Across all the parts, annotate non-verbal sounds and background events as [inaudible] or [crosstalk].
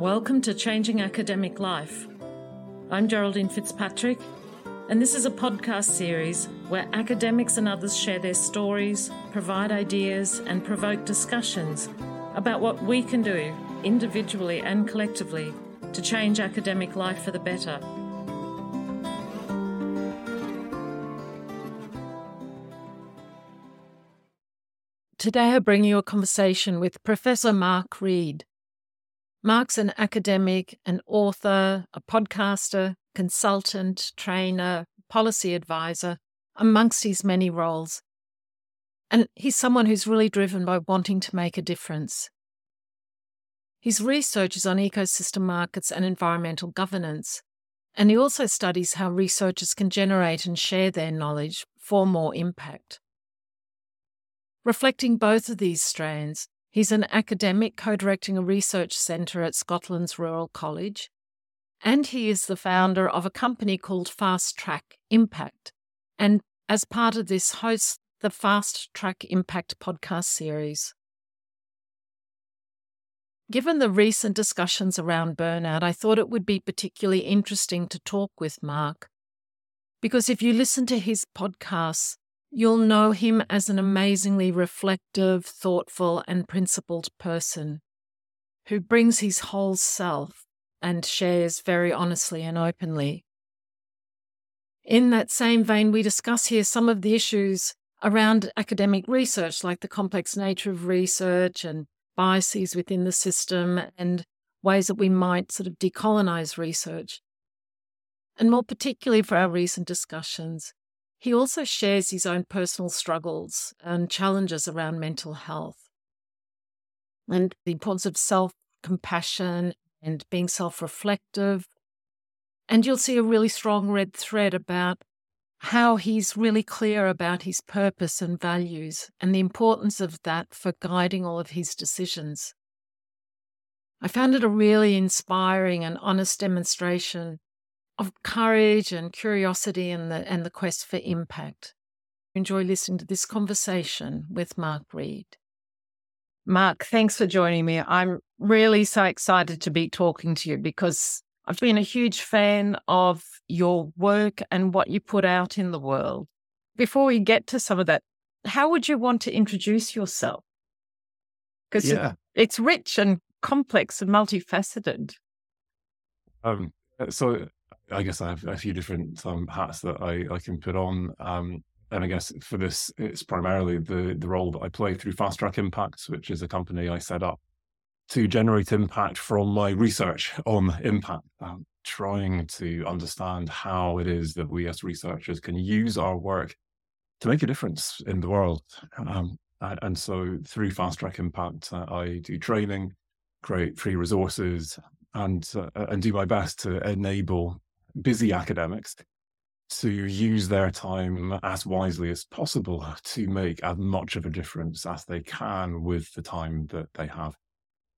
Welcome to Changing Academic Life. I'm Geraldine Fitzpatrick, and this is a podcast series where academics and others share their stories, provide ideas, and provoke discussions about what we can do individually and collectively to change academic life for the better. Today, I bring you a conversation with Professor Mark Reed. Mark's an academic, an author, a podcaster, consultant, trainer, policy advisor, amongst his many roles. And he's someone who's really driven by wanting to make a difference. His research is on ecosystem markets and environmental governance, and he also studies how researchers can generate and share their knowledge for more impact. Reflecting both of these strands, He's an academic co directing a research centre at Scotland's Rural College. And he is the founder of a company called Fast Track Impact. And as part of this, hosts the Fast Track Impact podcast series. Given the recent discussions around burnout, I thought it would be particularly interesting to talk with Mark. Because if you listen to his podcasts, You'll know him as an amazingly reflective, thoughtful, and principled person who brings his whole self and shares very honestly and openly. In that same vein, we discuss here some of the issues around academic research, like the complex nature of research and biases within the system and ways that we might sort of decolonize research. And more particularly for our recent discussions, he also shares his own personal struggles and challenges around mental health and the importance of self compassion and being self reflective. And you'll see a really strong red thread about how he's really clear about his purpose and values and the importance of that for guiding all of his decisions. I found it a really inspiring and honest demonstration of courage and curiosity and the, and the quest for impact. Enjoy listening to this conversation with Mark Reed. Mark, thanks for joining me. I'm really so excited to be talking to you because I've been a huge fan of your work and what you put out in the world. Before we get to some of that, how would you want to introduce yourself? Because yeah. it's rich and complex and multifaceted. Um, so I guess I have a few different um, hats that I, I can put on. Um, and I guess for this, it's primarily the, the role that I play through Fast Track Impacts, which is a company I set up to generate impact from my research on impact, um, trying to understand how it is that we as researchers can use our work to make a difference in the world. Um, and, so through Fast Track Impact, uh, I do training, create free resources, and uh, and do my best to enable busy academics to use their time as wisely as possible to make as much of a difference as they can with the time that they have.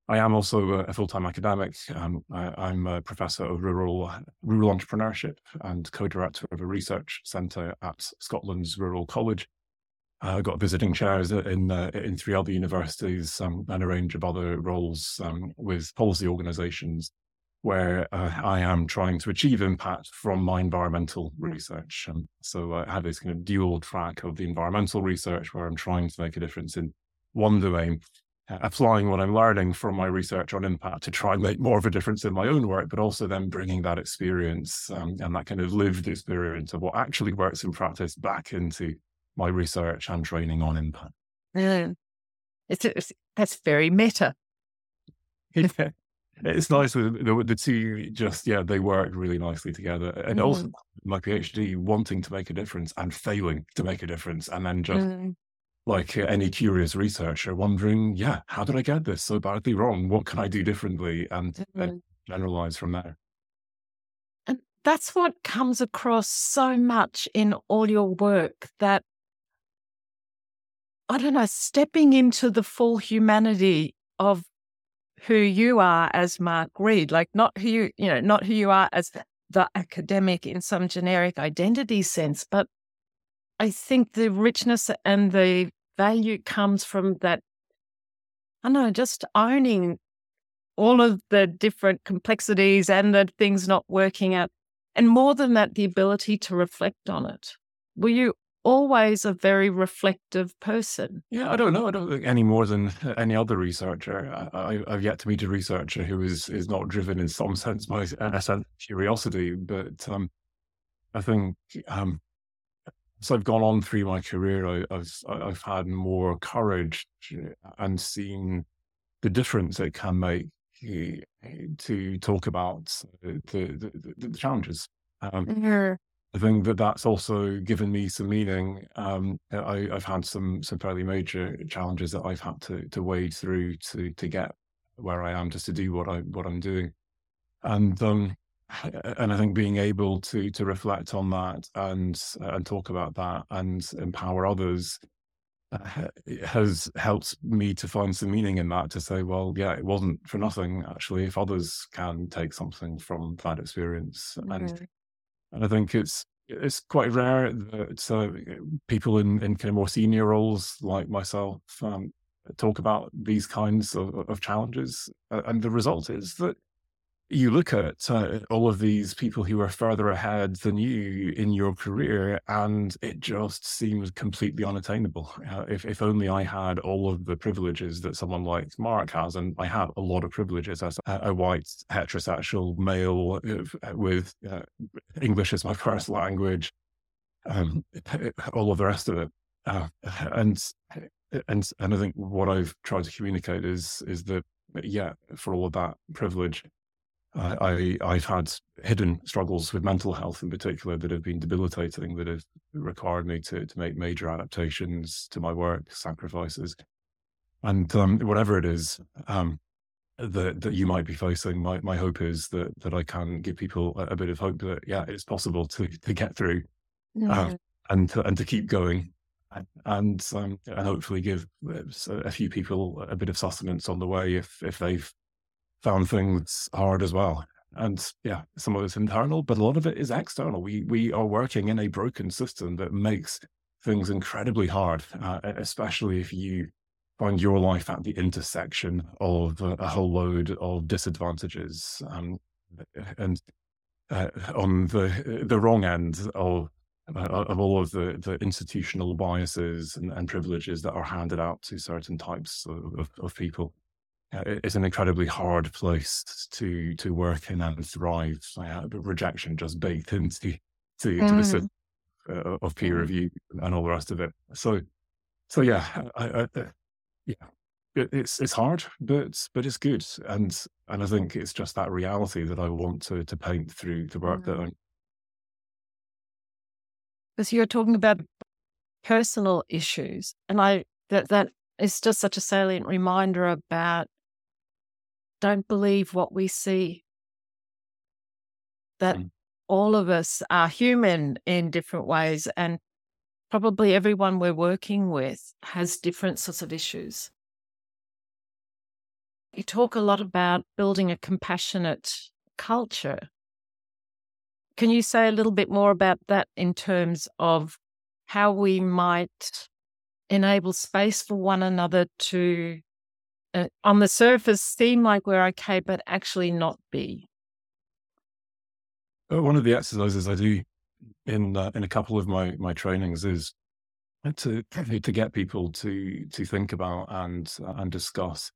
I am also a full-time academic. Um, I, am a professor of rural rural entrepreneurship and co-director of a research centre at Scotland's Rural College. I uh, got visiting chairs in uh, in three other universities um, and a range of other roles um, with policy organisations where uh, I am trying to achieve impact from my environmental research. And so I have this kind of dual track of the environmental research where I'm trying to make a difference in one domain, uh, applying what I'm learning from my research on impact to try and make more of a difference in my own work, but also then bringing that experience um, and that kind of lived experience of what actually works in practice back into my research and training on impact. Yeah. It's, it's that's very meta. [laughs] it's nice the, the, the two just yeah they work really nicely together and mm. also my phd wanting to make a difference and failing to make a difference and then just mm. like uh, any curious researcher wondering yeah how did i get this so badly wrong what can i do differently and, mm. mm-hmm. generalize from there and that's what comes across so much in all your work that i don't know stepping into the full humanity of who you are as Mark Reed, like not who you, you know, not who you are as the academic in some generic identity sense, but I think the richness and the value comes from that, I don't know, just owning all of the different complexities and the things not working out. And more than that, the ability to reflect on it. Were you always a very reflective person? Yeah, I don't know. I don't think any more than any other researcher. I, have yet to meet a researcher who is is not driven in some sense by a sense of curiosity. But um, I think um, as I've gone on through my career, I, have I've had more courage and seen the difference it can make eh, to talk about the the, the, the challenges. Um, mm-hmm. I think that that's also given me some meaning. Um, I, have had some some fairly major challenges that I've had to to wade through to to get where I am, just to do what I what I'm doing, and um, [sighs] and I think being able to to reflect on that and and talk about that and empower others uh, has helped me to find some meaning in that. To say, well, yeah, it wasn't for nothing. Actually, if others can take something from that experience, mm-hmm. and and I think it's it's quite rare that uh, people in, in kind of more senior roles like myself um, talk about these kinds of, of challenges. And the result is that you look at uh, all of these people who are further ahead than you in your career, and it just seems completely unattainable. Uh, if, if only I had all of the privileges that someone like Mark has, and I have a lot of privileges as a, a white heterosexual male uh, with uh, English as my [laughs] first language, um, [laughs] all of the rest of it. Uh, and and and I think what I've tried to communicate is is that yeah, for all of that privilege, I, have had hidden struggles with mental health in particular that have been debilitating that have required me to to make major adaptations to my work sacrifices and um, whatever it is um, that that you might be facing my, my hope is that that I can give people a, a bit of hope that yeah it's possible to to get through mm-hmm. uh, and to, and to keep going and um, and hopefully give uh, a few people a bit of sustenance on the way if if they've found things hard as well. And yeah, some of it's internal, but a lot of it is external. We we are working in a broken system that makes things incredibly hard, uh, especially if you find your life at the intersection of a, a whole load of disadvantages um, and uh, on the the wrong end of uh, of all of the, the institutional biases and, and, privileges that are handed out to certain types of, of, of people it's an incredibly hard place to to work in and thrive. Uh, rejection just baked [laughs] into to, to mm. the system uh, of peer mm. review and all the rest of it. So, so yeah, I, I, uh, yeah, it, it's it's hard, but but it's good, and and I think it's just that reality that I want to to paint through the work mm. that I'm. Because you're talking about personal issues, and I that that is just such a salient reminder about don't believe what we see. That mm. all of us are human in different ways, and probably everyone we're working with has different sorts of issues. You talk a lot about building a compassionate culture. Can you say a little bit more about that in terms of how we might enable space for one another to uh, on the surface seem like we're okay, but actually not be? Uh, one of the exercises I do in uh, in a couple of my my trainings is to [clears throat] to get people to to think about and uh, and discuss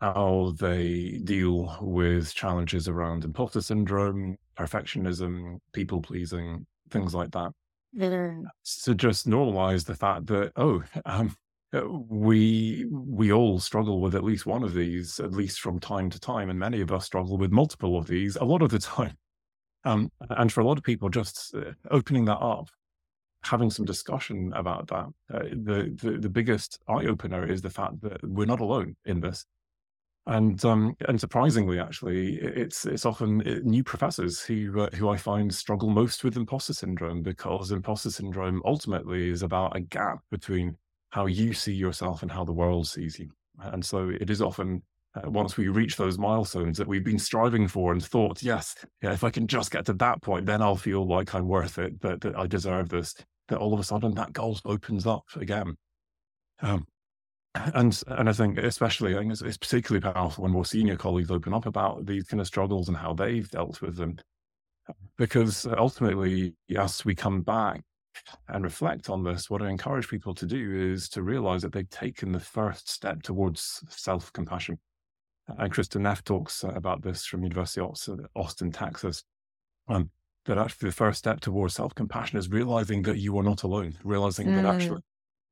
how they deal with challenges around imposter syndrome, perfectionism, people pleasing, things like that. Mm. To just normalize the fact that oh, [laughs] um, we we all struggle with at least one of these, at least from time to time, and many of us struggle with multiple of these a lot of the time. [laughs] Um, and for a lot of people, just uh, opening that up, having some discussion about that, uh, the, the the biggest eye opener is the fact that we're not alone in this. And um, and surprisingly, actually, it's it's often uh, new professors who uh, who I find struggle most with imposter syndrome because imposter syndrome ultimately is about a gap between how you see yourself and how the world sees you. And so it is often uh, once we reach those milestones that we've been striving for and thought, yes, yeah, if I can just get to that point, then I'll feel like I'm worth it, that, that I deserve this. That all of a sudden that goal opens up again. Um, [clears throat] and and I think especially I think it's, it's, particularly powerful when more senior colleagues open up about these kind of struggles and how they've dealt with them, because ultimately, yes, we come back and reflect on this, what I encourage people to do is to realize that they've taken the first step towards self compassion. And Kristin Neff talks about this from University of Austin, Texas. Um, that actually the first step towards self compassion is realizing that you are not alone, realizing mm. that actually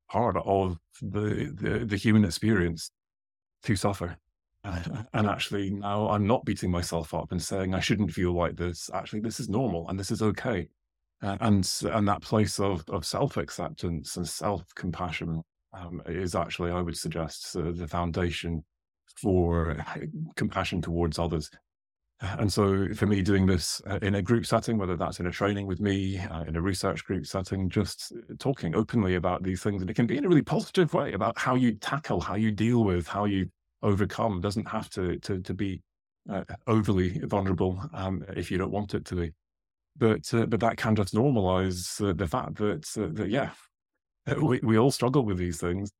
part of the, the, the human experience to suffer. and actually, now I'm not beating myself up and saying I shouldn't feel like this. Actually, this is normal and this is okay. Uh, and and that place of, of self acceptance and self compassion um, is actually, I would suggest, uh, the foundation for compassion towards others. And so, for me, doing this uh, in a group setting, whether that's in a training with me, uh, in a research group setting, just talking openly about these things, and it can be in a really positive way about how you tackle, how you deal with, how you overcome. It doesn't have to to, to be uh, overly vulnerable um, if you don't want it to be. But uh, but that can just normalize the fact that uh, that yeah, [laughs] we we all struggle with these things,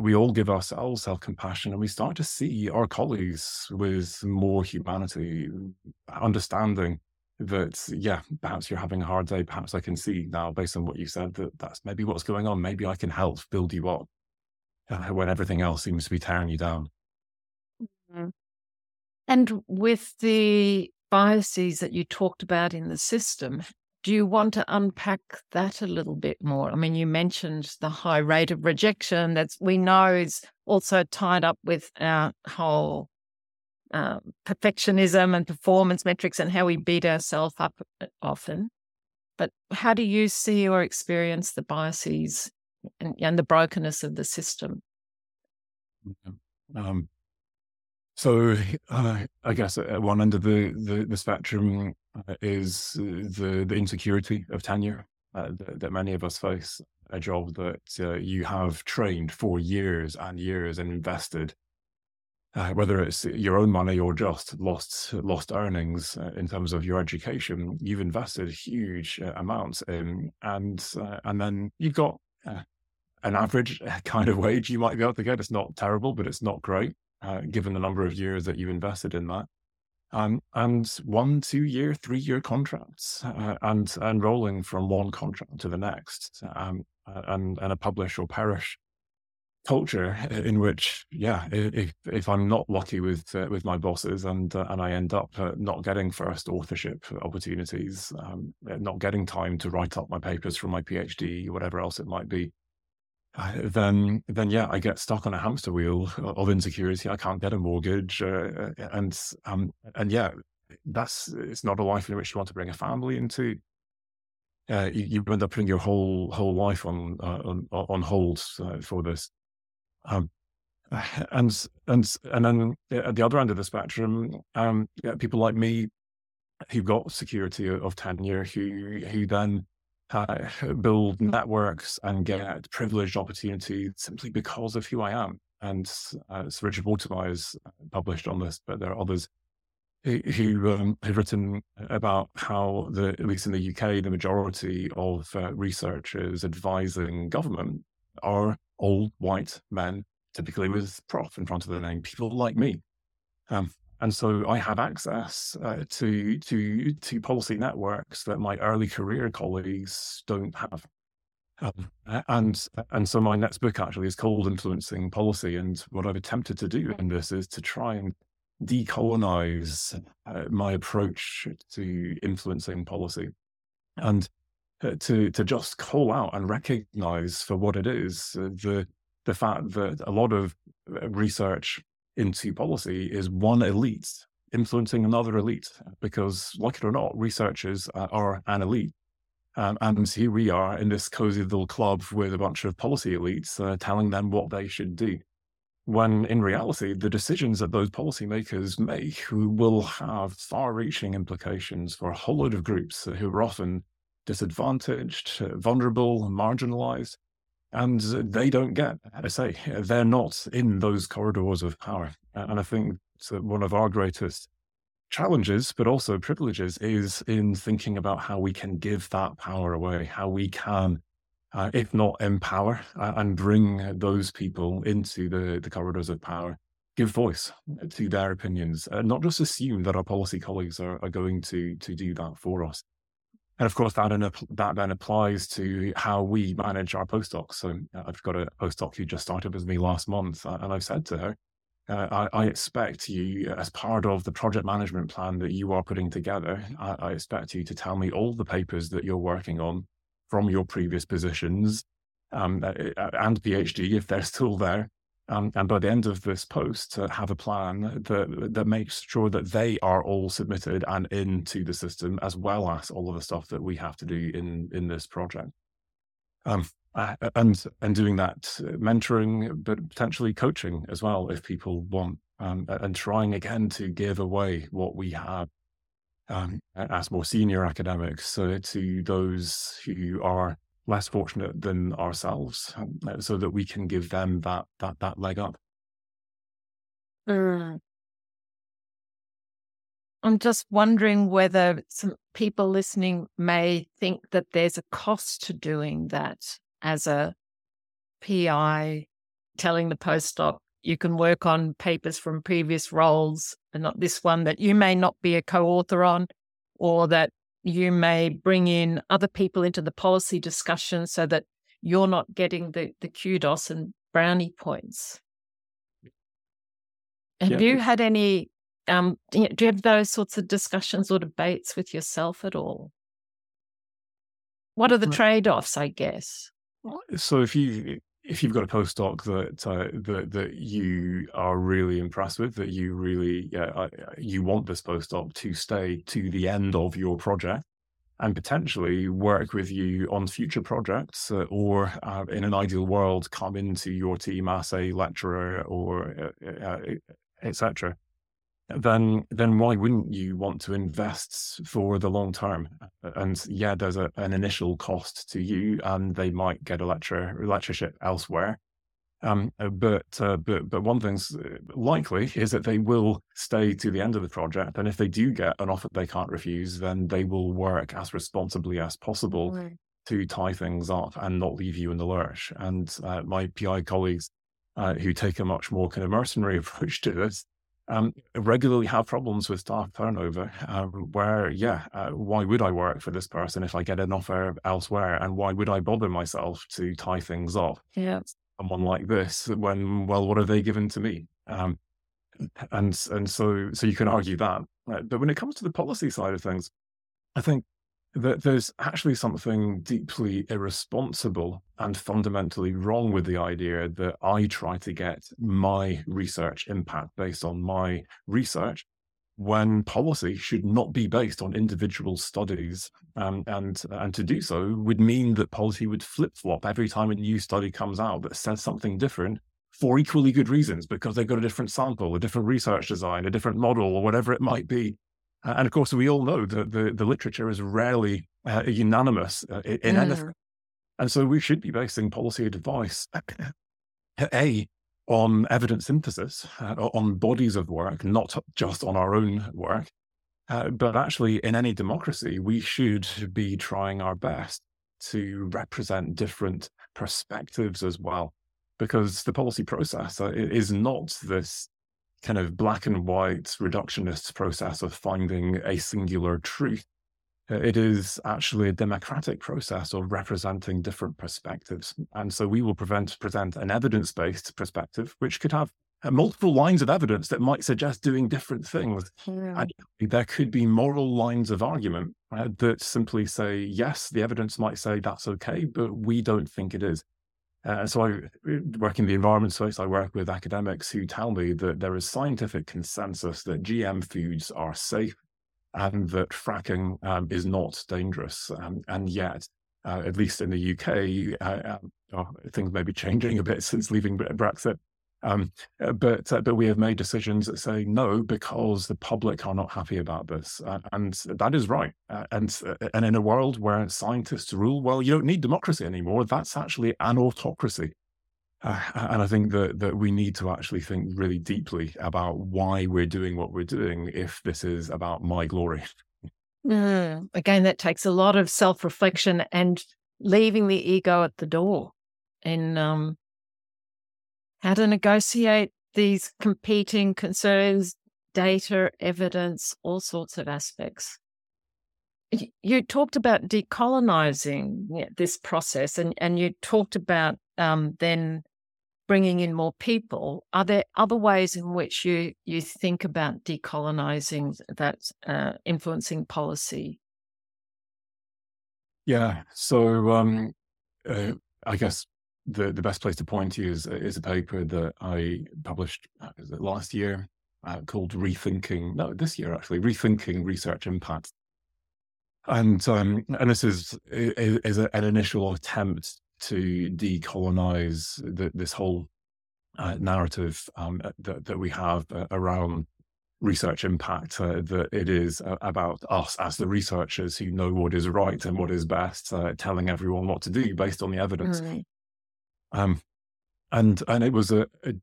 we all give ourselves self compassion and we start to see our colleagues with more humanity, understanding that, yeah, perhaps you're having a hard day. Perhaps I can see now, based on what you said, that that's maybe what's going on. Maybe I can help build you up uh, when everything else seems to be tearing you down. Mm-hmm. And with the biases that you talked about in the system, do you want to unpack that a little bit more? I mean, you mentioned the high rate of rejection that we know is also tied up with our whole um, perfectionism and performance metrics and how we beat ourselves up uh, often. But how do you see or experience the biases and, and the brokenness of the system? Um, so uh, I guess at one end of the, the, the spectrum uh, is the, the insecurity of tenure uh, that, that, many of us face. A job that uh, you have trained for years and years and invested, uh, whether it's your own money or just lost lost earnings uh, in terms of your education, you've invested huge amounts in, and and then you've got an average kind of wage you might be able to get. It's not terrible, but it's not great uh, given the number of years that you've invested in that. Um, and one, two year, three year contracts, uh, and and rolling from one contract to the next, um, and and a publish or perish culture in which, yeah, if if I'm not lucky with uh, with my bosses and uh, and I end up uh, not getting first authorship opportunities, um, not getting time to write up my papers for my PhD, whatever else it might be, then then yeah, I get stuck on a hamster wheel of insecurity. I can't get a mortgage, uh, and um, and yeah, that's it's not a life in which you want to bring a family into. Uh, you, you, end up putting your whole whole life on uh, on on hold uh, for this. Um, [sighs] and and and then at the other end of the spectrum, um, yeah, people like me who've got security of tenure, who who then uh, build networks and get privileged opportunities simply because of who I am. And uh, Richard Watermeyer has published on this, but there are others who, who um, have written about how, the, at least in the UK, the majority of uh, researchers advising government are old white men, typically with prof in front of their name, people like me. Um, and so I have access uh, to to to policy networks that my early career colleagues don't have. Um, and and so my next book actually is called Influencing Policy. And what I've attempted to do in this is to try and decolonize uh, my approach to influencing policy, and uh, to to just call out and recognize for what it is uh, the the fact that a lot of uh, research into policy is one elite influencing another elite because like it or not researchers are an elite. Um, and here we are in this cozy little club with a bunch of policy elites uh, telling them what they should do. When in reality the decisions that those policymakers make will have far-reaching implications for a whole load of groups who are often disadvantaged vulnerable and marginalized and they don't get I say they're not in those corridors of power and i think one of our greatest challenges but also privileges is in thinking about how we can give that power away how we can uh, if not empower uh, and bring those people into the, the corridors of power, give voice to their opinions, uh, not just assume that our policy colleagues are, are going to, to do that for us. And of course, that, that then applies to how we manage our postdocs. So uh, I've got a postdoc who just started with me last month, and I've said to her, uh, I, I, expect you, as part of the project management plan that you are putting together, I, I, expect you to tell me all the papers that you're working on from your previous positions um, uh, uh, and PhD, if they're [laughs] still there. Um, and by the end of this post, have a plan that that makes sure that they are all submitted and into the system, as well as all of the stuff that we have to do in in this project. Um, and and doing that uh, mentoring, but potentially coaching as well if people want, um, and trying again to give away what we have um, as more senior academics uh, to those who are less fortunate than ourselves, uh, so that we can give them that that that leg up. Mm. I'm just wondering whether some people listening may think that there's a cost to doing that as a PI, telling the postdoc you can work on papers from previous roles and not this one that you may not be a co author on, or that you may bring in other people into the policy discussion so that you're not getting the, the kudos and brownie points. Have yeah. you had any, um, do you have those sorts of discussions or debates with yourself at all? What are the trade offs, I guess? So if you if you've got a postdoc that uh, that that you are really impressed with, that you really uh, you want this postdoc to stay to the end of your project, and potentially work with you on future projects, uh, or uh, in an ideal world, come into your team as a lecturer or uh, uh, etc then then why wouldn't you want to invest for the long term? And yeah, there's a, an initial cost to you, and they might get a lecture lectureship elsewhere. Um, uh, but uh, but but one thing's uh, likely is that they will stay to the end of the project, and if they do get an offer they can't refuse, then they will work as responsibly as possible right. to tie things up and not leave you in the lurch. And uh, my PI colleagues uh, who take a much more kind of mercenary [laughs] approach to this um, regularly have problems with staff turnover uh, where, yeah, uh, why would I work for this person if I get an offer elsewhere? And why would I bother myself to tie things up? Yeah. Someone like this when, well, what have they given to me? Um, and and so so you can argue that. But when it comes to the policy side of things, I think that there's actually something deeply irresponsible and fundamentally wrong with the idea that I try to get my research impact based on my research when policy should not be based on individual studies. Um, and, and to do so would mean that policy would flip flop every time a new study comes out that says something different for equally good reasons because they've got a different sample, a different research design, a different model, or whatever it might be. Uh, and of course, we all know that the, the literature is rarely uh, unanimous uh, in mm. anything. And so we should be basing policy advice, [clears throat] A, on evidence synthesis, uh, on bodies of work, not just on our own work. Uh, but actually, in any democracy, we should be trying our best to represent different perspectives as well. Because the policy process uh, is not this kind of black and white reductionist process of finding a singular truth. Uh, it is actually a democratic process of representing different perspectives. And so we will prevent, present an evidence based perspective, which could have uh, multiple lines of evidence that might suggest doing different things. Yeah. And there could be moral lines of argument uh, that simply say, yes, the evidence might say that's okay, but we don't think it is. Uh, so I work in the environment space. I work with academics who tell me that there is scientific consensus that GM foods are safe and that fracking um, is not dangerous. Um, and yet, uh, at least in the UK, uh, um, oh, things may be changing a bit since leaving Brexit. Um, uh, but uh, but we have made decisions that say no because the public are not happy about this, uh, and that is right. Uh, and uh, and in a world where scientists rule, well, you don't need democracy anymore. That's actually an autocracy. Uh, and I think that that we need to actually think really deeply about why we're doing what we're doing if this is about my glory. Mm. Again, that takes a lot of self reflection and leaving the ego at the door and um, how to negotiate these competing concerns, data, evidence, all sorts of aspects. You talked about decolonizing this process, and, and you talked about um, then bringing in more people. Are there other ways in which you you think about decolonizing that uh, influencing policy? Yeah. So um, uh, I guess the the best place to point to is is a paper that I published uh, last year uh, called "Rethinking." No, this year actually, "Rethinking Research Impact." And um, and this is is, is an initial attempt to decolonize the, this whole uh, narrative um, that that we have uh, around research impact uh, that it is uh, about us as the researchers who know what is right and what is best, uh, telling everyone what to do based on the evidence. Um, and and it was a, a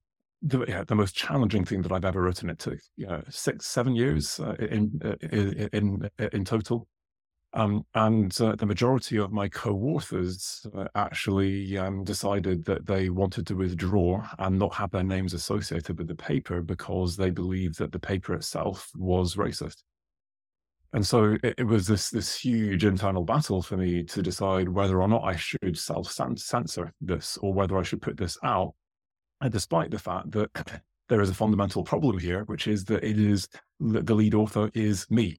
the, yeah, the most challenging thing that I've ever written. It took you know, six, seven years uh, in, uh, in, in in total. Um, and uh, the majority of my co-authors uh, actually um, decided that they wanted to withdraw and not have their names associated with the paper because they believed that the paper itself was racist. And so it, it was this this huge internal battle for me to decide whether or not I should self censor this or whether I should put this out. And despite the fact that [clears throat] there is a fundamental problem here, which is that it is the lead author is me.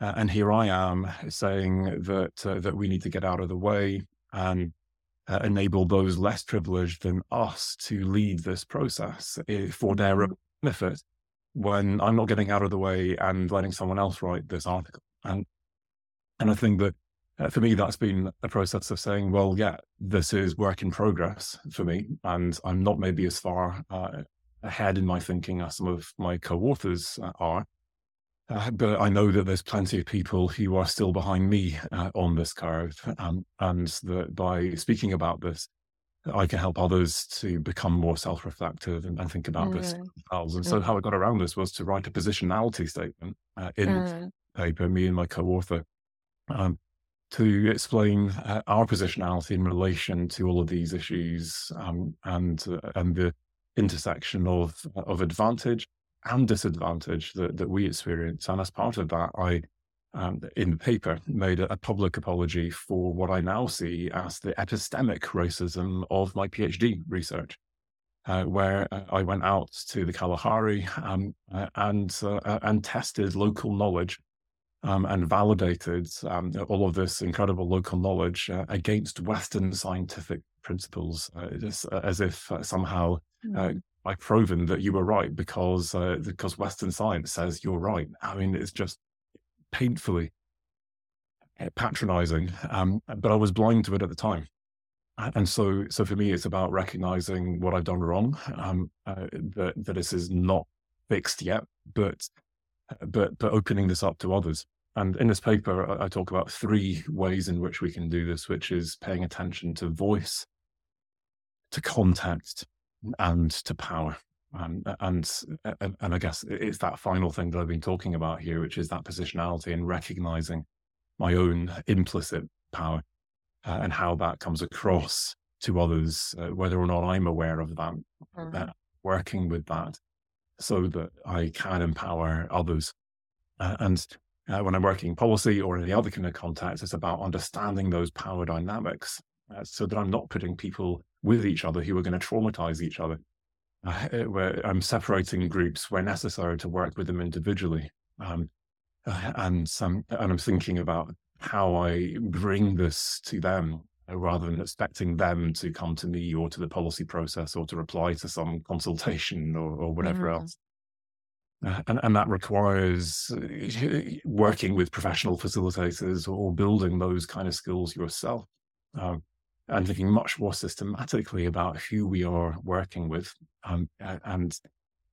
Uh, and here I am saying that uh, that we need to get out of the way and uh, enable those less privileged than us to lead this process eh, for their mm-hmm. benefit when I'm not getting out of the way and letting someone else write this article. And and I think that uh, for me, that's been a process of saying, well, yeah, this is work in progress for me, and I'm not maybe as far uh, ahead in my thinking as some of my co-authors uh, are. Uh, but I know that there's plenty of people who are still behind me uh, on this curve, um, and that by speaking about this, I can help others to become more self-reflective and, and think about mm. this themselves. And mm. so, how I got around this was to write a positionality statement uh, in mm. paper, me and my co-author, um, to explain uh, our positionality in relation to all of these issues um, and uh, and the intersection of of advantage and disadvantage that, that we experience. And as part of that, I, um, in the paper, made a, a, public apology for what I now see as the epistemic racism of my PhD research, uh, where uh, I went out to the Kalahari um, uh, and uh, and tested local knowledge. Um, and validated um, all of this incredible local knowledge uh, against Western scientific principles, uh, just as if somehow mm. I've proven that you were right because uh, because Western science says you're right. I mean, it's just painfully eh, patronizing. Um, but I was blind to it at the time, and so so for me, it's about recognizing what I've done wrong. Um, uh, that that this is not fixed yet, but but but opening this up to others. And in this paper, I, I talk about three ways in which we can do this, which is paying attention to voice, to context, and to power. And, and and I guess it's that final thing that I've been talking about here, which is that positionality and recognizing my own implicit power uh, and how that comes across to others, uh, whether or not I'm aware of that, mm-hmm. uh, working with that, so that I can empower others. Uh, and uh, when I'm working policy or in any other kind of context, it's about understanding those power dynamics, so that I'm not putting people with each other who are going to traumatize each other. Uh, where I'm separating groups where necessary to work with them individually. Um, uh, and, some, and I'm thinking about how I bring this to them uh, rather than expecting them to come to me or to the policy process or to reply to some consultation [laughs] or, or whatever mm. else. Uh, and, and that requires working with professional facilitators or building those kind of skills yourself. Um, and thinking much more systematically about who we are working with. Um, and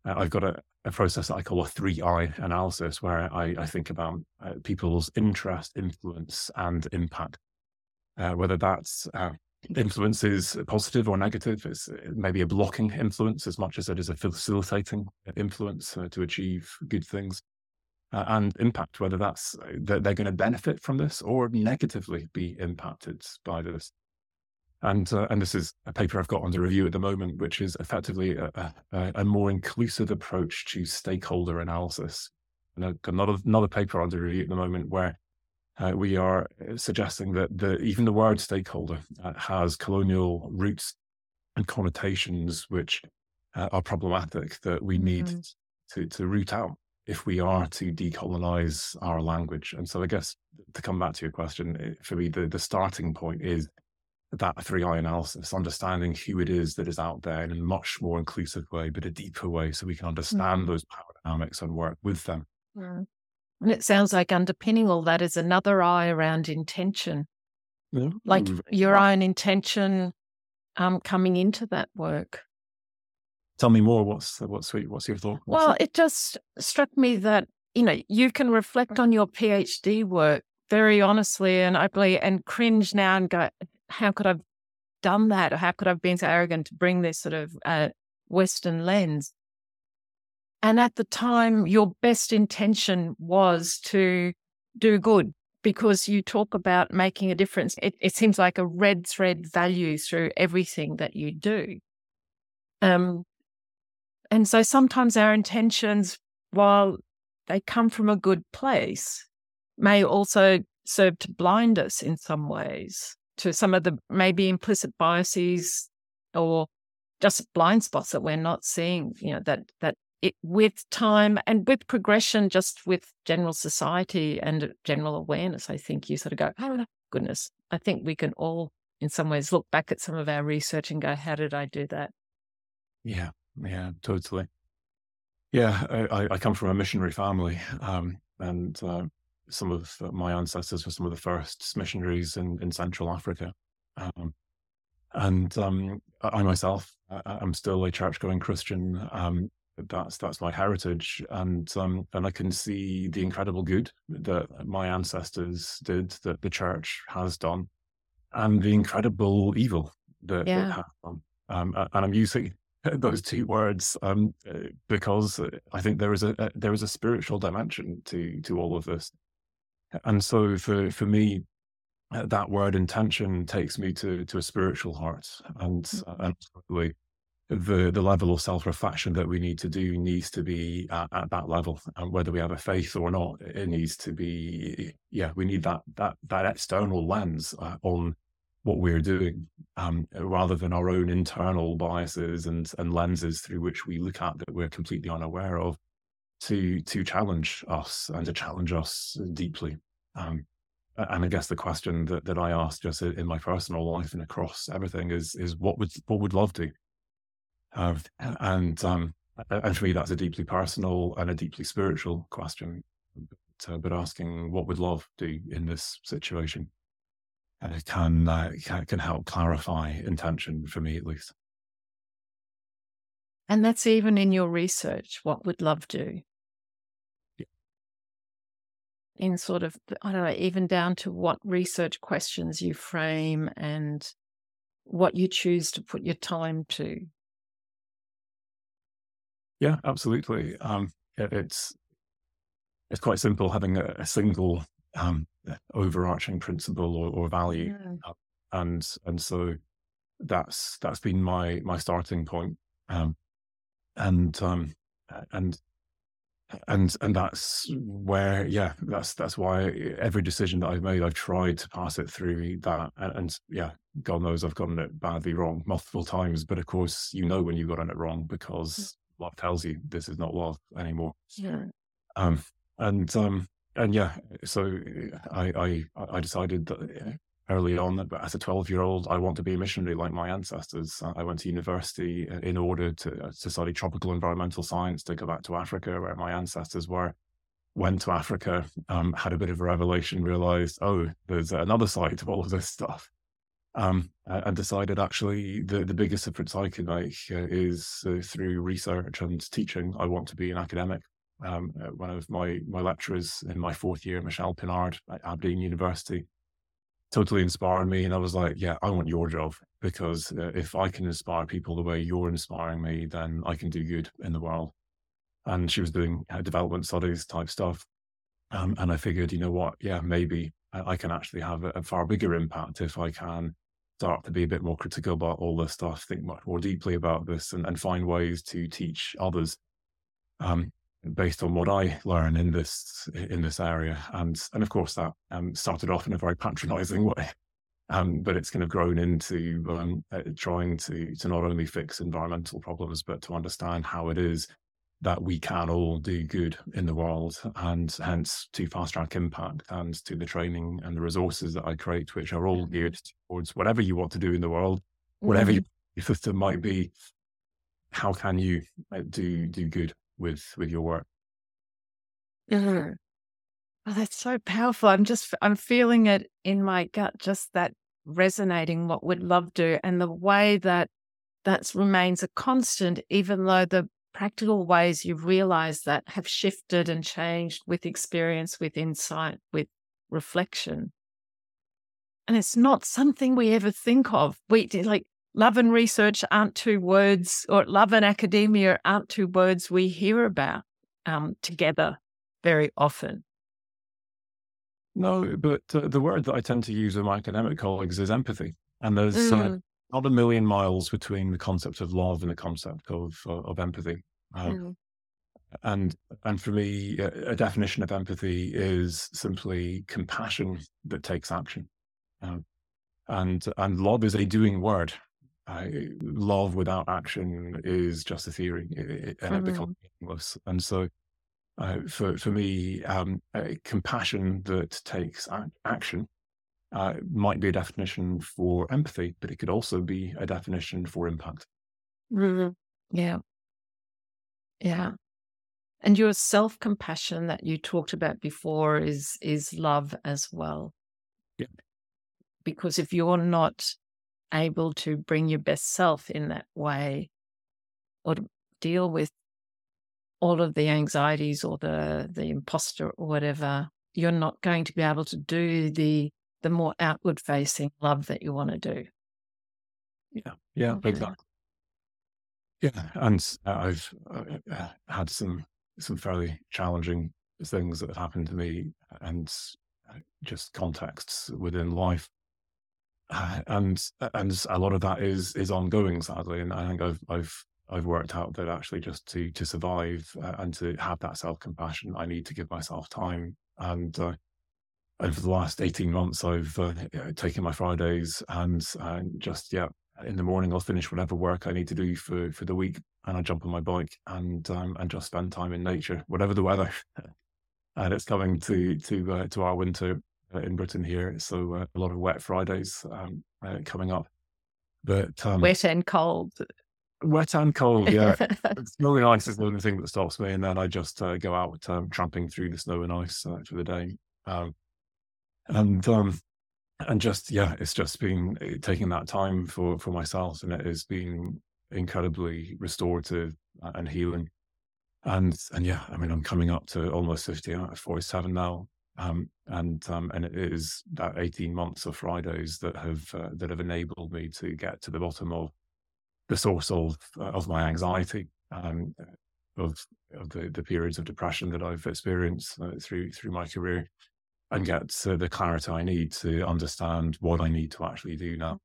I've got a, a, process that I call a three I analysis, where I, I think about uh, people's interest, influence, and impact. Uh, whether that's uh, influence is positive or negative, it's maybe a blocking influence as much as it is a facilitating influence uh, to achieve good things. Uh, and impact, whether that's uh, that they're going to benefit from this or negatively be impacted by this. And uh, and this is a paper I've got under review at the moment, which is effectively a, a, a more inclusive approach to stakeholder analysis. And I've got another another paper under review at the moment where uh, we are uh, suggesting that the, even the word stakeholder uh, has colonial roots and connotations which uh, are problematic that we need mm-hmm. to, to root out if we are to decolonize our language. And so, I guess to come back to your question, eh, for me, the, the starting point is that 3I analysis, understanding who it is that is out there in a much more inclusive way, but a deeper way, so we can understand mm-hmm. those power dynamics and work with them. Mm. And it sounds like underpinning all that is another eye around intention. Yeah. Like mm. your own intention um, coming into that work. Tell me more. What's what's what's your thought? What's well, it just struck me that you know you can reflect on your PhD work very honestly and openly and cringe now and go, how could I've done that, or how could I've been so arrogant to bring this sort of uh, Western lens? And at the time, your best intention was to do good because you talk about making a difference. It, it seems like a red thread value through everything that you do. Um, and so sometimes our intentions, while they come from a good place, may also serve to blind us in some ways to some of the maybe implicit biases or just blind spots that we're not seeing, you know, that that it, with time and with progression, just with general society and general awareness, I think you sort of go, oh, goodness, I think we can all, in some ways, look back at some of our research and go, how did I do that? Yeah, yeah, totally. Yeah, I, I come from a missionary family, um, and uh, some of my ancestors were some of the first missionaries in, in Central Africa. Um, and um, I myself, I, am still a church-going Christian, um, that's that's my heritage, and um, and I can see the incredible good that my ancestors did, that the church has done, and the incredible evil that yeah. it has done. Um, and I'm using [laughs] those two words um, uh, because I think there is a, a there is a spiritual dimension to to all of this, and so for for me, uh, that word intention takes me to to a spiritual heart, and mm-hmm. and the the level of self reflection that we need to do needs to be at, at, that level, and whether we have a faith or not, it needs to be. Yeah, we need that that that external lens uh, on what we're doing, um, rather than our own internal biases and and lenses through which we look at that we're completely unaware of, to to challenge us and to challenge us deeply. Um, and I guess the question that, that I ask just in my personal life and across everything is is what would what would love do? Uh, and um, and for me, that's a deeply personal and a deeply spiritual question. But, uh, but asking what would love do in this situation can, uh, can can help clarify intention for me at least. And that's even in your research. What would love do? In sort of, I don't know, even down to what research questions you frame and what you choose to put your time to. Yeah, absolutely. Um, it's it's quite simple having a, a single um, overarching principle or, or value, yeah. uh, and and so that's that's been my my starting point, um, and um, and and and that's where yeah that's that's why every decision that i've made i've tried to pass it through that and, and, yeah god knows i've gotten it badly wrong multiple times but of course you know when you've gotten it wrong because love tells you this is not love anymore. Yeah. Um, and um, and yeah, so I I I decided that uh, early on that as a 12 year old I want to be a missionary like my ancestors. I went to university uh, in order to uh, to study tropical environmental science to go back to Africa where my ancestors were. Went to Africa, um, had a bit of a revelation, realized, oh, there's another side to all of this stuff um, and decided actually the, the biggest difference I can make uh, is uh, through research and teaching. I want to be an academic. Um, uh, one of my, my lecturers in my fourth year, Michelle Pinard at Aberdeen University, totally inspired me. And I was like, yeah, I want your job because uh, if I can inspire people the way you're inspiring me, then I can do good in the world. And she was doing uh, development studies type stuff. Um, and I figured, you know what? Yeah, maybe I can actually have a, a far bigger impact if I can start to be a bit more critical about all this stuff, think much more deeply about this, and, and find ways to teach others um, based on what I learn in this in this area. And and of course that um, started off in a very patronising [laughs] way, um, but it's kind of grown into um, uh, trying to to not only fix environmental problems but to understand how it is that we can all do good in the world, and hence to fast track impact and to the training and the resources that I create, which are all geared towards whatever you want to do in the world, whatever mm-hmm. your [laughs] system might be. How can you uh, do do good with with your work? Mm-hmm. Oh, that's so powerful. I'm just I'm feeling it in my gut, just that resonating what would love do, and the way that that remains a constant, even though the practical ways you've realized that have shifted and changed with experience, with insight, with reflection. And it's not something we ever think of. We like love and research aren't two words, or love and academia aren't two words we hear about um, together very often. No, but uh, the word that I tend to use with my academic colleagues is empathy. And there's uh, mm. uh, not a million miles between the concept of love and the concept of uh, of empathy. Um, mm. And and for me, a, a, definition of empathy is simply compassion that takes action. Um, and and love is a doing word. Love without action is just a theory, it, and mm. it becomes mm-hmm. meaningless. And so, uh, for for me, um, compassion that takes a- action uh, might be a definition for empathy, but it could also be a definition for impact. Mm-hmm. Yeah. Yeah. And your self compassion that you talked about before is is love as well. Yeah. Because if you're not able to bring your best self in that way or to deal with all of the anxieties or the the imposter or whatever, you're not going to be able to do the the more outward facing love that you want to do. Yeah, yeah, exactly. Yeah, and I've uh, uh, had some some fairly challenging things that have happened to me, and uh, just contexts within life, uh, and and a lot of that is is ongoing, sadly. And I think I've I've I've worked out that actually just to to survive uh, and to have that self compassion, I need to give myself time and uh, over the last 18 months, I've uh, taken my Fridays and, just, yeah, in the morning, I'll finish whatever work I need to do for, for the week. And I jump on my bike and, um, and just spend time in nature, whatever the weather. [laughs] and it's coming to, to, uh, to our winter uh, in Britain here. So uh, a lot of wet Fridays um, uh, coming up. But um, wet and cold. Wet and cold, yeah. [laughs] Snow and ice is the only thing that stops me. And then I just uh, go out um, tramping through the snow and ice uh, for the day. Um, and um and just yeah it's just been eh, taking that time for for myself and it has been incredibly restorative and healing and and yeah i mean i'm coming up to almost 50 uh, 47 now um and um and it is that 18 months of fridays that have uh, that have enabled me to get to the bottom of the source of uh, of my anxiety um of of the, the periods of depression that i've experienced uh, through through my career and get the clarity I need to understand what I need to actually do now.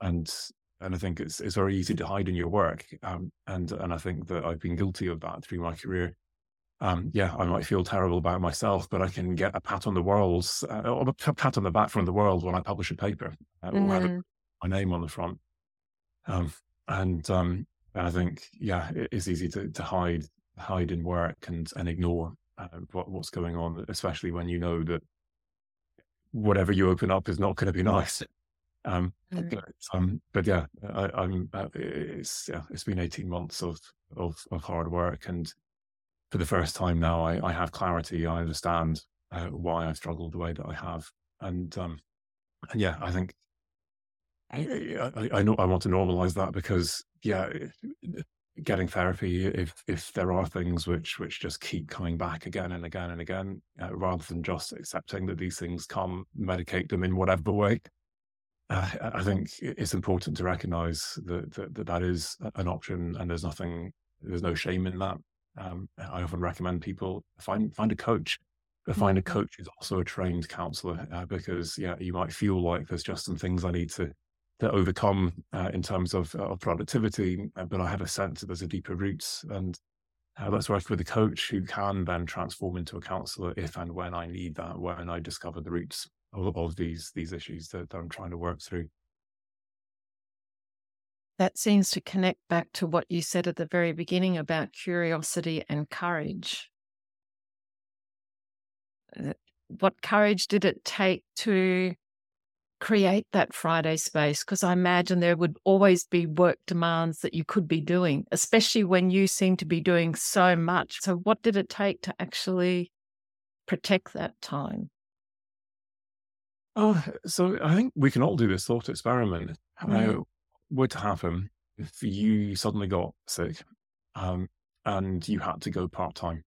And and I think it's it's very easy to hide in your work. Um, and and I think that I've been guilty of that through my career. Um, yeah, I might feel terrible about myself, but I can get a pat on the world, uh, or a pat on the back from the world when I publish a paper uh, mm-hmm. or have mm-hmm. my name on the front. Um, and um, and I think yeah, it is easy to to hide hide in work and and ignore uh, what, what's going on, especially when you know that whatever you open up is not going to be [laughs] nice. Um, mm. but, um, but yeah, I, am uh, it's yeah, it's been 18 months of, of, of hard work, and for the first time now, I, I have clarity. I understand uh, why I've struggled the way that I have, and um, yeah, I think I, I, I know I want to normalize that because yeah, getting therapy if if there are things which which just keep coming back again and again and again uh, rather than just accepting that these things come medicate them in whatever way uh, i think it's important to recognize that, that that is an option and there's nothing there's no shame in that um, i often recommend people find find a coach but find a mm-hmm. coach who's also a trained counselor uh, because yeah you might feel like there's just some things i need to to overcome uh, in terms of, of productivity, uh, but I have a sense that there's a deeper roots. And uh, let's work with a coach who can then transform into a counselor if and when I need that, when I discover the roots of, of these these issues that, that I'm trying to work through. That seems to connect back to what you said at the very beginning about curiosity and courage. Uh, what courage did it take to create that Friday space? Because I imagine there would always be work demands that you could be doing, especially when you seem to be doing so much. So, what did it take to actually protect that time? Oh, so I think we can all do this thought experiment. Mm. Uh, would happen if you suddenly got sick um, and you had to go part time?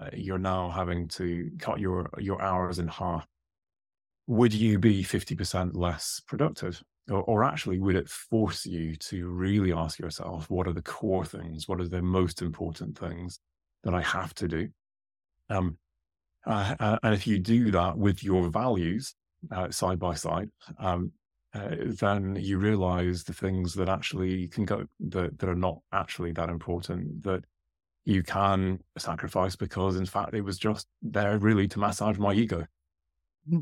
Uh, you're now having to cut your your hours in half would you be 50% less productive? Or, or, actually, would it force you to really ask yourself, what are the core things? What are the most important things that I have to do? Um, uh, uh, and if you do that with your values uh, side by side, um, uh, then you realize the things that actually can go, that, that are not actually that important, that you can sacrifice because, in fact, it was just there really to massage my ego.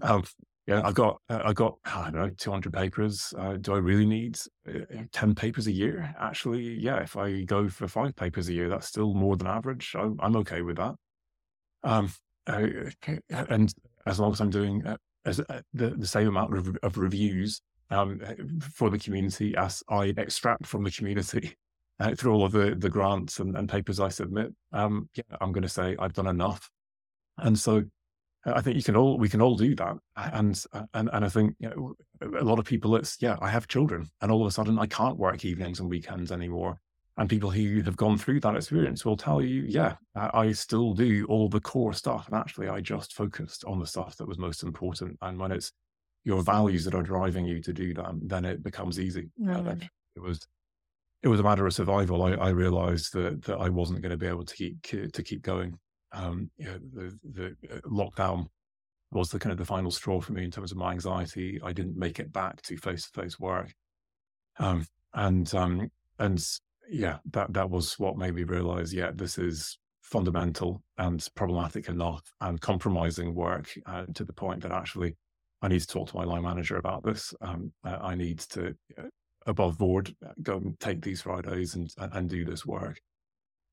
Um, yeah, I've got uh, I've got I don't know 200 papers. Uh, do I really need uh, 10 papers a year? Actually, yeah. If I go for five papers a year, that's still more than average. I'm, I'm okay with that. Um, uh, and as long as I'm doing uh, as uh, the the same amount of, of reviews um, for the community as I extract from the community through all of the the grants and, and papers I submit, um, yeah, I'm going to say I've done enough. And so I think you can all we can all do that, and and and I think you know, a lot of people it's yeah I have children, and all of a sudden I can't work evenings and weekends anymore. And people who have gone through that experience will tell you, yeah, I still do all the core stuff, and actually I just focused on the stuff that was most important. And when it's your values that are driving you to do that, then it becomes easy. Mm. It was it was a matter of survival. I, I realized that that I wasn't going to be able to keep to keep going um, you know, the, the uh, lockdown was the kind of the final straw for me in terms of my anxiety. I didn't make it back to face to face work, um, and um, and yeah, that that was what made me realize, yeah, this is fundamental and problematic enough and compromising work uh, to the point that actually I need to talk to my line manager about this. Um, I need to uh, above board uh, go and take these Fridays and and do this work.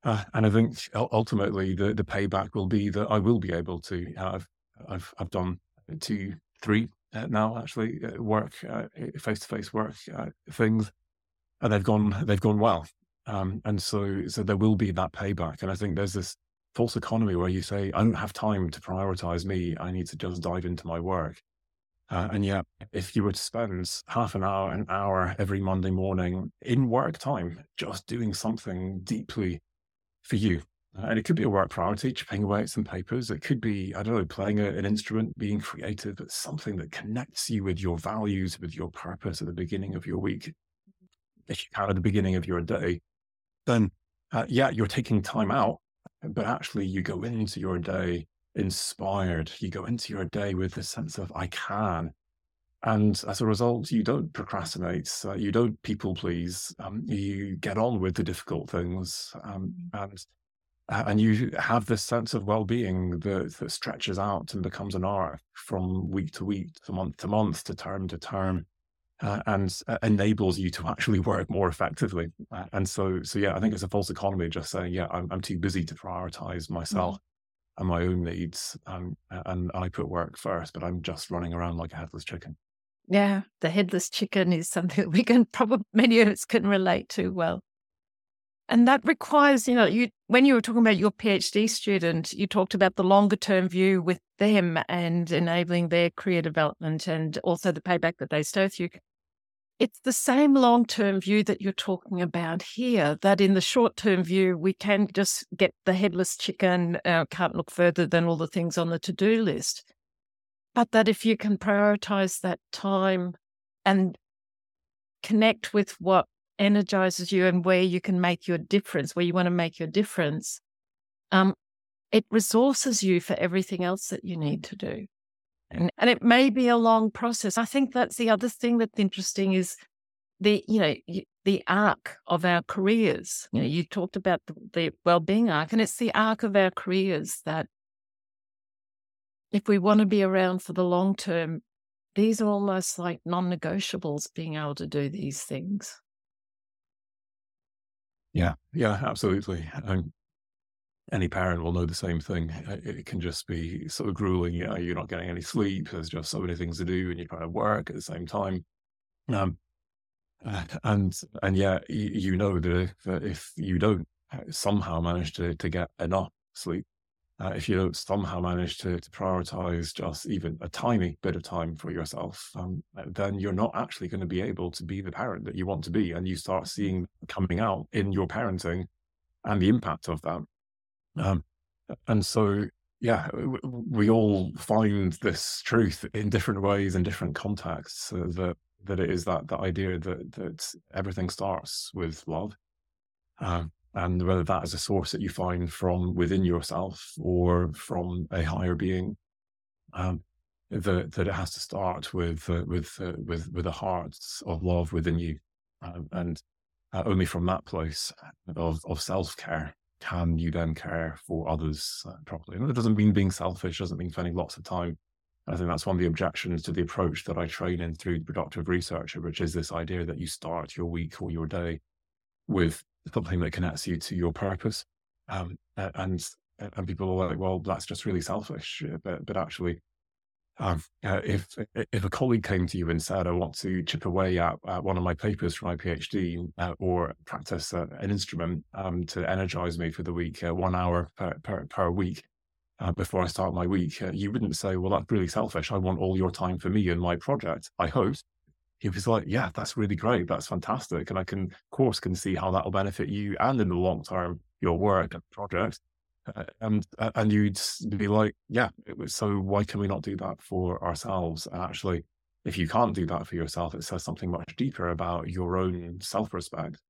Uh, and I think ultimately the, the payback will be that I will be able to. I've I've I've done two, three uh, now actually work face to face work things, and they've gone they've gone well. Um, and so so there will be that payback. And I think there's this false economy where you say I don't have time to prioritize me. I need to just dive into my work. Uh, and yet, if you were to spend half an hour, an hour every Monday morning in work time, just doing something deeply for you. Uh, and it could be a work priority, chipping away at some papers. It could be, I don't know, playing a, an instrument, being creative, but something that connects you with your values, with your purpose at the beginning of your week. If you can at the beginning of your day, then uh, yeah, you're taking time out, but actually you go into your day inspired. You go into your day with the sense of, I can. And as a result, you don't procrastinate, uh, you don't people please, um, you get on with the difficult things, um, mm. and uh, and you have this sense of well-being that, that stretches out and becomes an arc from week to week, to month to month, to term to term, uh, and uh, enables you to actually work more effectively. Uh, and so, so yeah, I think it's a false economy just saying, yeah, I'm, I'm too busy to prioritize myself. Mm-hmm and my own needs, um, and I put work first, but I'm just running around like a headless chicken. Yeah, the headless chicken is something that we can [laughs] probably many of us can relate to well. And that requires, you know, you when you were talking about your PhD student, you talked about the longer term view with them and enabling their career development and also the payback that they stole with you. It's the same long term view that you're talking about here, that in the short term view, we can just get the headless chicken, uh, can't look further than all the things on the to do list. But that if you can prioritize that time and connect with what energizes you and where you can make your difference, where you want to make your difference, um, it resources you for everything else that you need to do. And, and it may be a long process. I think that's the other thing that's interesting is the you know the arc of our careers. You know, you talked about the, the well-being arc, and it's the arc of our careers that if we want to be around for the long term, these are almost like non-negotiables. Being able to do these things. Yeah, yeah, absolutely. Any parent will know the same thing. Uh, it can just be sort of grueling. You know, you're not getting any sleep. There's just so many things to do, and you're trying to work at the same time. Um, uh, and and yeah, you, you know that, if you don't uh, somehow manage to to get enough sleep, uh, if you don't somehow manage to, to prioritize just even a tiny bit of time for yourself, um, then you're not actually going to be able to be the parent that you want to be. And you start seeing coming out in your parenting and the impact of that. Um, and so, yeah, we all find this truth in different ways in different contexts. Uh, that that it is that the idea that that everything starts with love, um, and whether that is a source that you find from within yourself or from a higher being, um, that that it has to start with uh, with uh, with with a heart of love within you, um, and uh, only from that place of of self care can you then care for others uh, properly? And it doesn't mean being selfish, doesn't mean spending lots of time. I think that's one of the objections to the approach that I train in through the productive researcher, which is this idea that you start your week or your day with something that connects you to your purpose. Um, and and people are like, well, that's just really selfish. But but actually, uh, if if a colleague came to you and said, "I want to chip away at, at one of my papers for my PhD, uh, or practice uh, an instrument um, to energize me for the week, uh, one hour per per, per week uh, before I start my week," uh, you wouldn't say, "Well, that's really selfish. I want all your time for me and my project." I hope he was like, "Yeah, that's really great. That's fantastic, and I can, of course, can see how that will benefit you and in the long term your work and project." Uh, and uh, and you'd be like, yeah, was, so why can we not do that for ourselves? Actually, if you can't do that for yourself, it says something much deeper about your own self respect.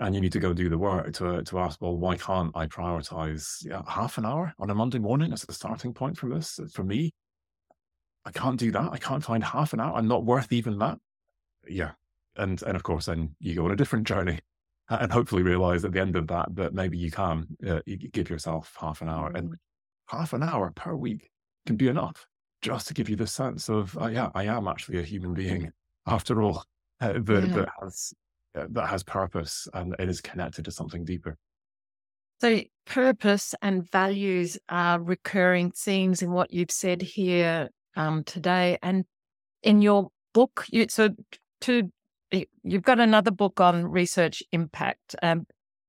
And you need to go do the work to to ask, well, why can't I prioritize yeah, half an hour on a Monday morning as a starting point for this? For me, I can't do that. I can't find half an hour. I'm not worth even that. Yeah, and and of course, then you go on a different journey and hopefully realize at the end of that that maybe you can uh, give yourself half an hour and mm-hmm. half an hour per week can be enough just to give you the sense of uh, yeah i am actually a human being after all uh, that, yeah. that has uh, that has purpose and it is connected to something deeper so purpose and values are recurring themes in what you've said here um, today and in your book you so to you've got another book on research impact, um,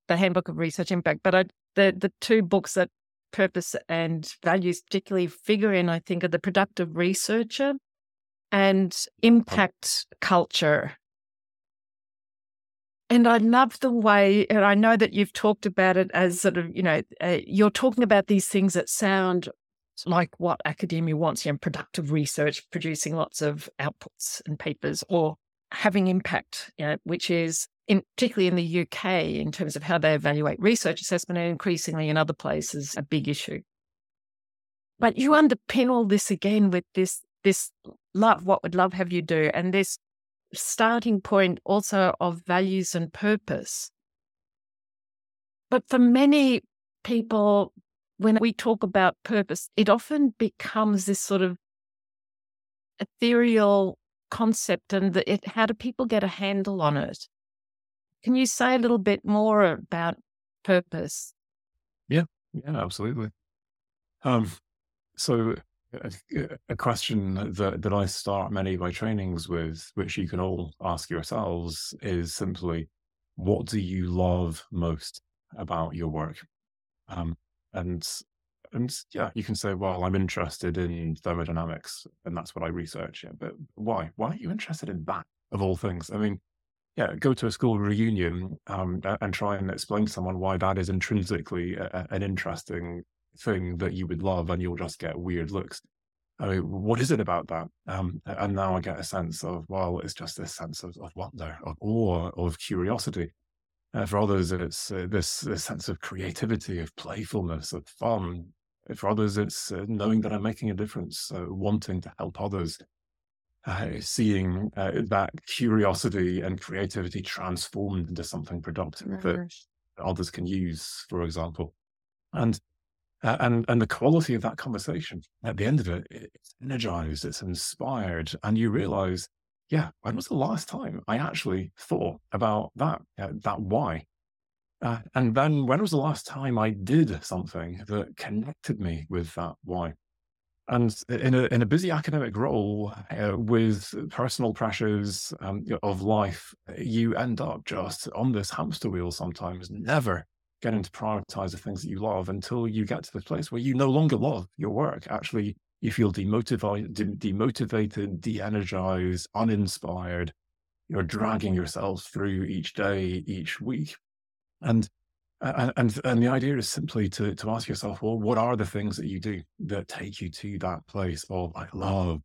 the Handbook of Research Impact, but I, the the two books that purpose and values particularly figure in, I think, are the Productive Researcher and Impact Culture. And I love the way, and I know that you've talked about it as sort of, you know, uh, you're talking about these things that sound like what academia wants, you know, productive research, producing lots of outputs and papers, or having impact, you know, which is in, particularly in the UK in terms of how they evaluate research assessment and increasingly in other places a big issue. But you underpin all this again with this this love. What would love have you do? And this starting point also of values and purpose. But for many people, when we talk about purpose, it often becomes this sort of ethereal concept and the, it, how do people get a handle on it? Can you say a little bit more about purpose? Yeah, yeah, absolutely. Um, so a, a, question that, that I start many of my trainings with, which you can all ask yourselves, is simply, what do you love most about your work? Um, and and yeah, you can say, well, I'm interested in thermodynamics and that's what I research. Yeah, but why? Why are you interested in that of all things? I mean, yeah, go to a school reunion um, and try and explain to someone why that is intrinsically a, an interesting thing that you would love, and you'll just get weird looks. I mean, what is it about that? Um, and now I get a sense of, well, it's just this sense of, of wonder, of awe, of curiosity. Uh, for others, it's uh, this, this sense of creativity, of playfulness, of fun, for others, it's uh, knowing that I'm making a difference, uh, wanting to help others. uh, seeing uh, that curiosity and creativity transformed into something productive that others can use, for example. And uh, and and the quality of that conversation at the end of it, it's energized, it's inspired, and you realize, yeah, when was the last time I actually thought about that uh, that why? Uh, and then when was the last time I did something that connected me with that why? And in a in a busy academic role uh, with personal pressures um, of life, you end up just on this hamster wheel sometimes, never getting to prioritize the things that you love until you get to the place where you no longer love your work. Actually, you feel demotivated, de- demotivated, de-energized, uninspired. You're dragging yourself through each day, each week, and and, and and the idea is simply to to ask yourself, well, what are the things that you do that take you to that place of like love,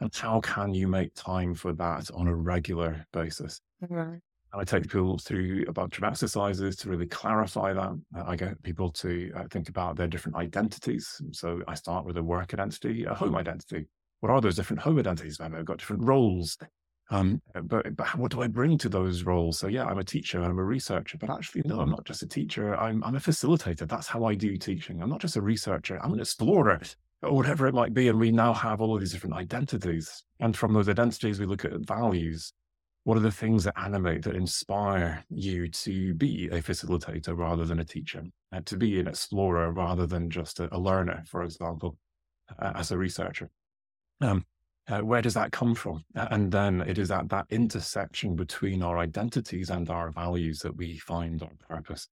and how can you make time for that on a regular basis? Right. And I take people through a bunch of exercises to really clarify that. I get people to uh, think about their different identities. So I start with a work identity, a home identity. What are those different home identities? I've got different roles. Um, but, but what do I bring to those roles? So yeah, I'm a teacher, I'm a researcher, but actually, no, I'm not just a teacher. I'm, I'm a facilitator. That's how I do teaching. I'm not just a researcher. I'm an explorer or whatever it might be. And we now have all of these different identities. And from those identities, we look at values. What are the things that animate, that inspire you to be a facilitator rather than a teacher, and to be an explorer rather than just a, a learner, for example, uh, as a researcher? Um, uh, where does that come from? And then it is at that intersection between our identities and our values that we find our purpose.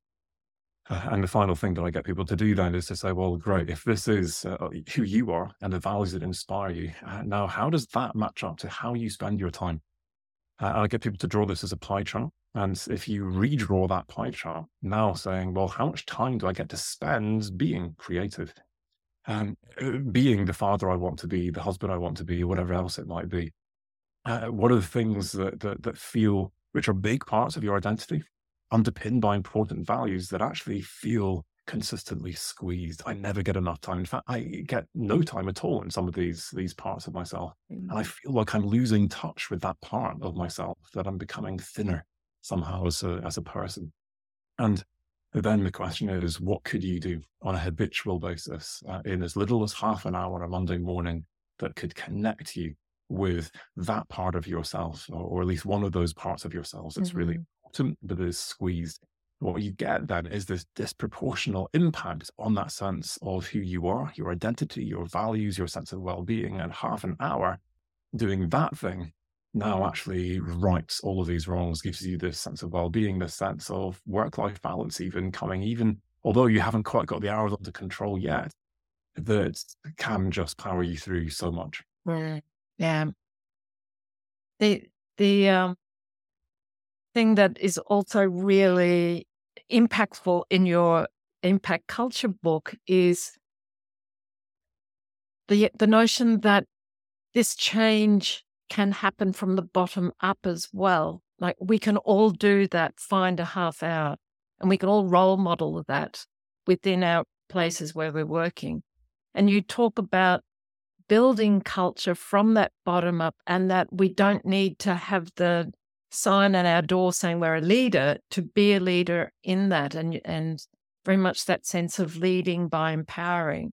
Uh, and the final thing that I get people to do then is to say, well, great, if this is uh, who you are and the values that inspire you, uh, now how does that match up to how you spend your time? Uh, I get people to draw this as a pie chart. And if you redraw that pie chart, now saying, well, how much time do I get to spend being creative? Um, being the father I want to be, the husband I want to be, whatever else it might be. Uh, what are the things that, that, that feel, which are big parts of your identity, underpinned by important values that actually feel consistently squeezed. I never get enough time. In fact, I get no time at all in some of these these parts of myself, and I mm. feel like I'm losing touch with that part of myself. That I'm becoming thinner somehow as a as a person, and then the question is, what could you do on a habitual basis uh, in as little as half an hour on a Monday morning that could connect you with that part of yourself, or, or at least one of those parts of yourselves that's mm-hmm. really important but is squeezed? What you get then is this disproportional impact on that sense of who you are, your identity, your values, your sense of well being. And half an hour doing that thing now actually rights all of these wrongs, gives you this sense of well-being, this sense of work-life balance, even coming, even although you haven't quite got the hours under control yet, that can just power you through so much. Yeah. The the um, thing that is also really impactful in your impact culture book is the the notion that this change can happen from the bottom up as well. Like we can all do that, find a half hour, and we can all role model that within our places where we're working. And you talk about building culture from that bottom up, and that we don't need to have the sign on our door saying we're a leader to be a leader in that, and and very much that sense of leading by empowering.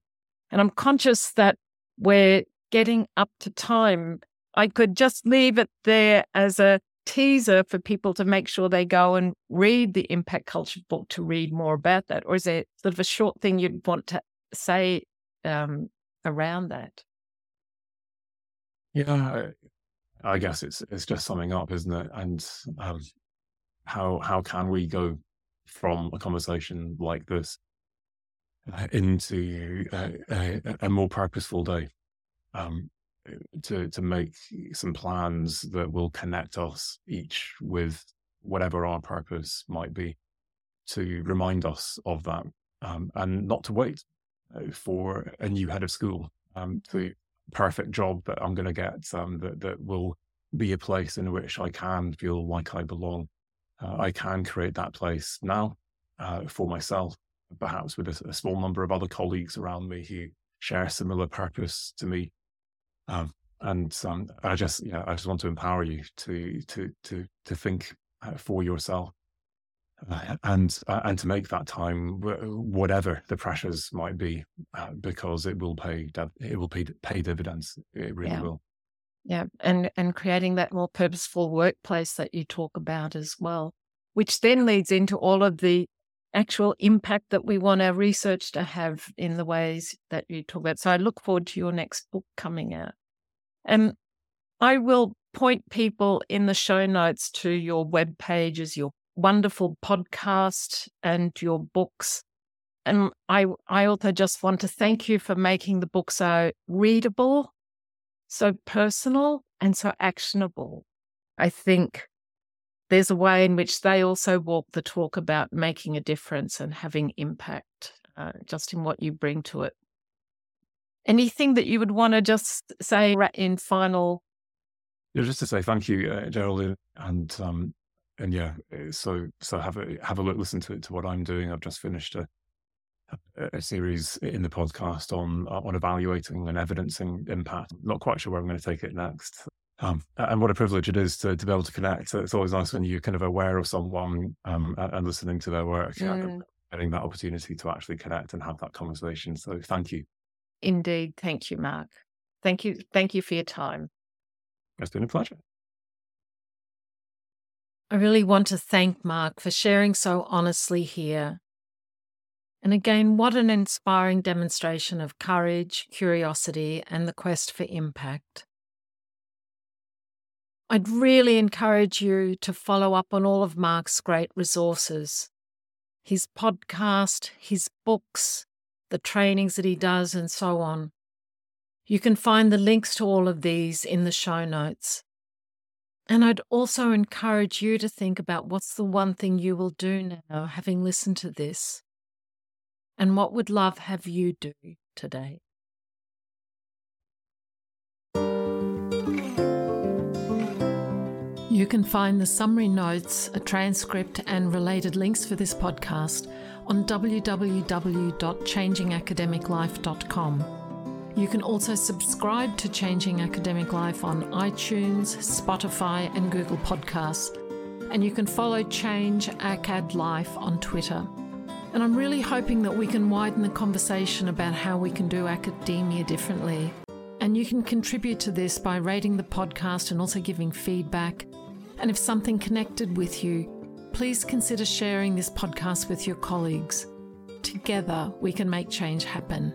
And I'm conscious that we're getting up to time I could just leave it there as a teaser for people to make sure they go and read the impact culture book to read more about that? Or is there sort of a short thing you'd want to say um, around that? Yeah, I, guess it's it's just summing up, isn't it? And um, how how can we go from a conversation like this uh, into uh, a, a, more purposeful day? Um, to to make some plans that will connect us each with whatever our purpose might be to remind us of that um, and not to wait uh, for a new head of school. Um, the perfect job that i'm going to get um, that, that will be a place in which i can feel like i belong. Uh, i can create that place now uh, for myself perhaps with a, a small number of other colleagues around me who share similar purpose to me um, and um, I just yeah, I just want to empower you to to to to think uh, for yourself. Uh, and uh, and to make that time, whatever the pressures might be, uh, because it will pay it will pay pay dividends. It really yeah. will. Yeah, and and creating that more purposeful workplace that you talk about as well, which then leads into all of the actual impact that we want our research to have in the ways that you talk about. So I look forward to your next book coming out. And I will point people in the show notes to your web pages, your wonderful podcast, and your books. And I, I also just want to thank you for making the book so readable, so personal, and so actionable. I think there's a way in which they also walk the talk about making a difference and having impact uh, just in what you bring to it. Anything that you would want to just say in final? Yeah, just to say thank you, uh, Geraldine, and um, and yeah, uh, so so have a have a look, listen to it to what I'm doing. I've just finished a a series in the podcast on on evaluating and evidencing impact. Not quite sure where I'm going to take it next. Um, and what a privilege it is to, to be able to connect. It's always nice when you're kind of aware of someone um, and, listening to their work, mm. getting that opportunity to actually connect and have that conversation. So thank you. Indeed. Thank you, Mark. Thank you. Thank you for your time. It's been a pleasure. I really want to thank Mark for sharing so honestly here. And again, what an inspiring demonstration of courage, curiosity, and the quest for impact. I'd really encourage you to follow up on all of Mark's great resources his podcast, his books, the trainings that he does, and so on. You can find the links to all of these in the show notes. And I'd also encourage you to think about what's the one thing you will do now, having listened to this, and what would love have you do today? You can find the summary notes, a transcript, and related links for this podcast on www.changingacademiclife.com. You can also subscribe to Changing Academic Life on iTunes, Spotify, and Google Podcasts. And you can follow Change ACAD Life on Twitter. And I'm really hoping that we can widen the conversation about how we can do academia differently. And you can contribute to this by rating the podcast and also giving feedback and if something connected with you, please consider sharing this podcast with your colleagues. Together, we can make change happen.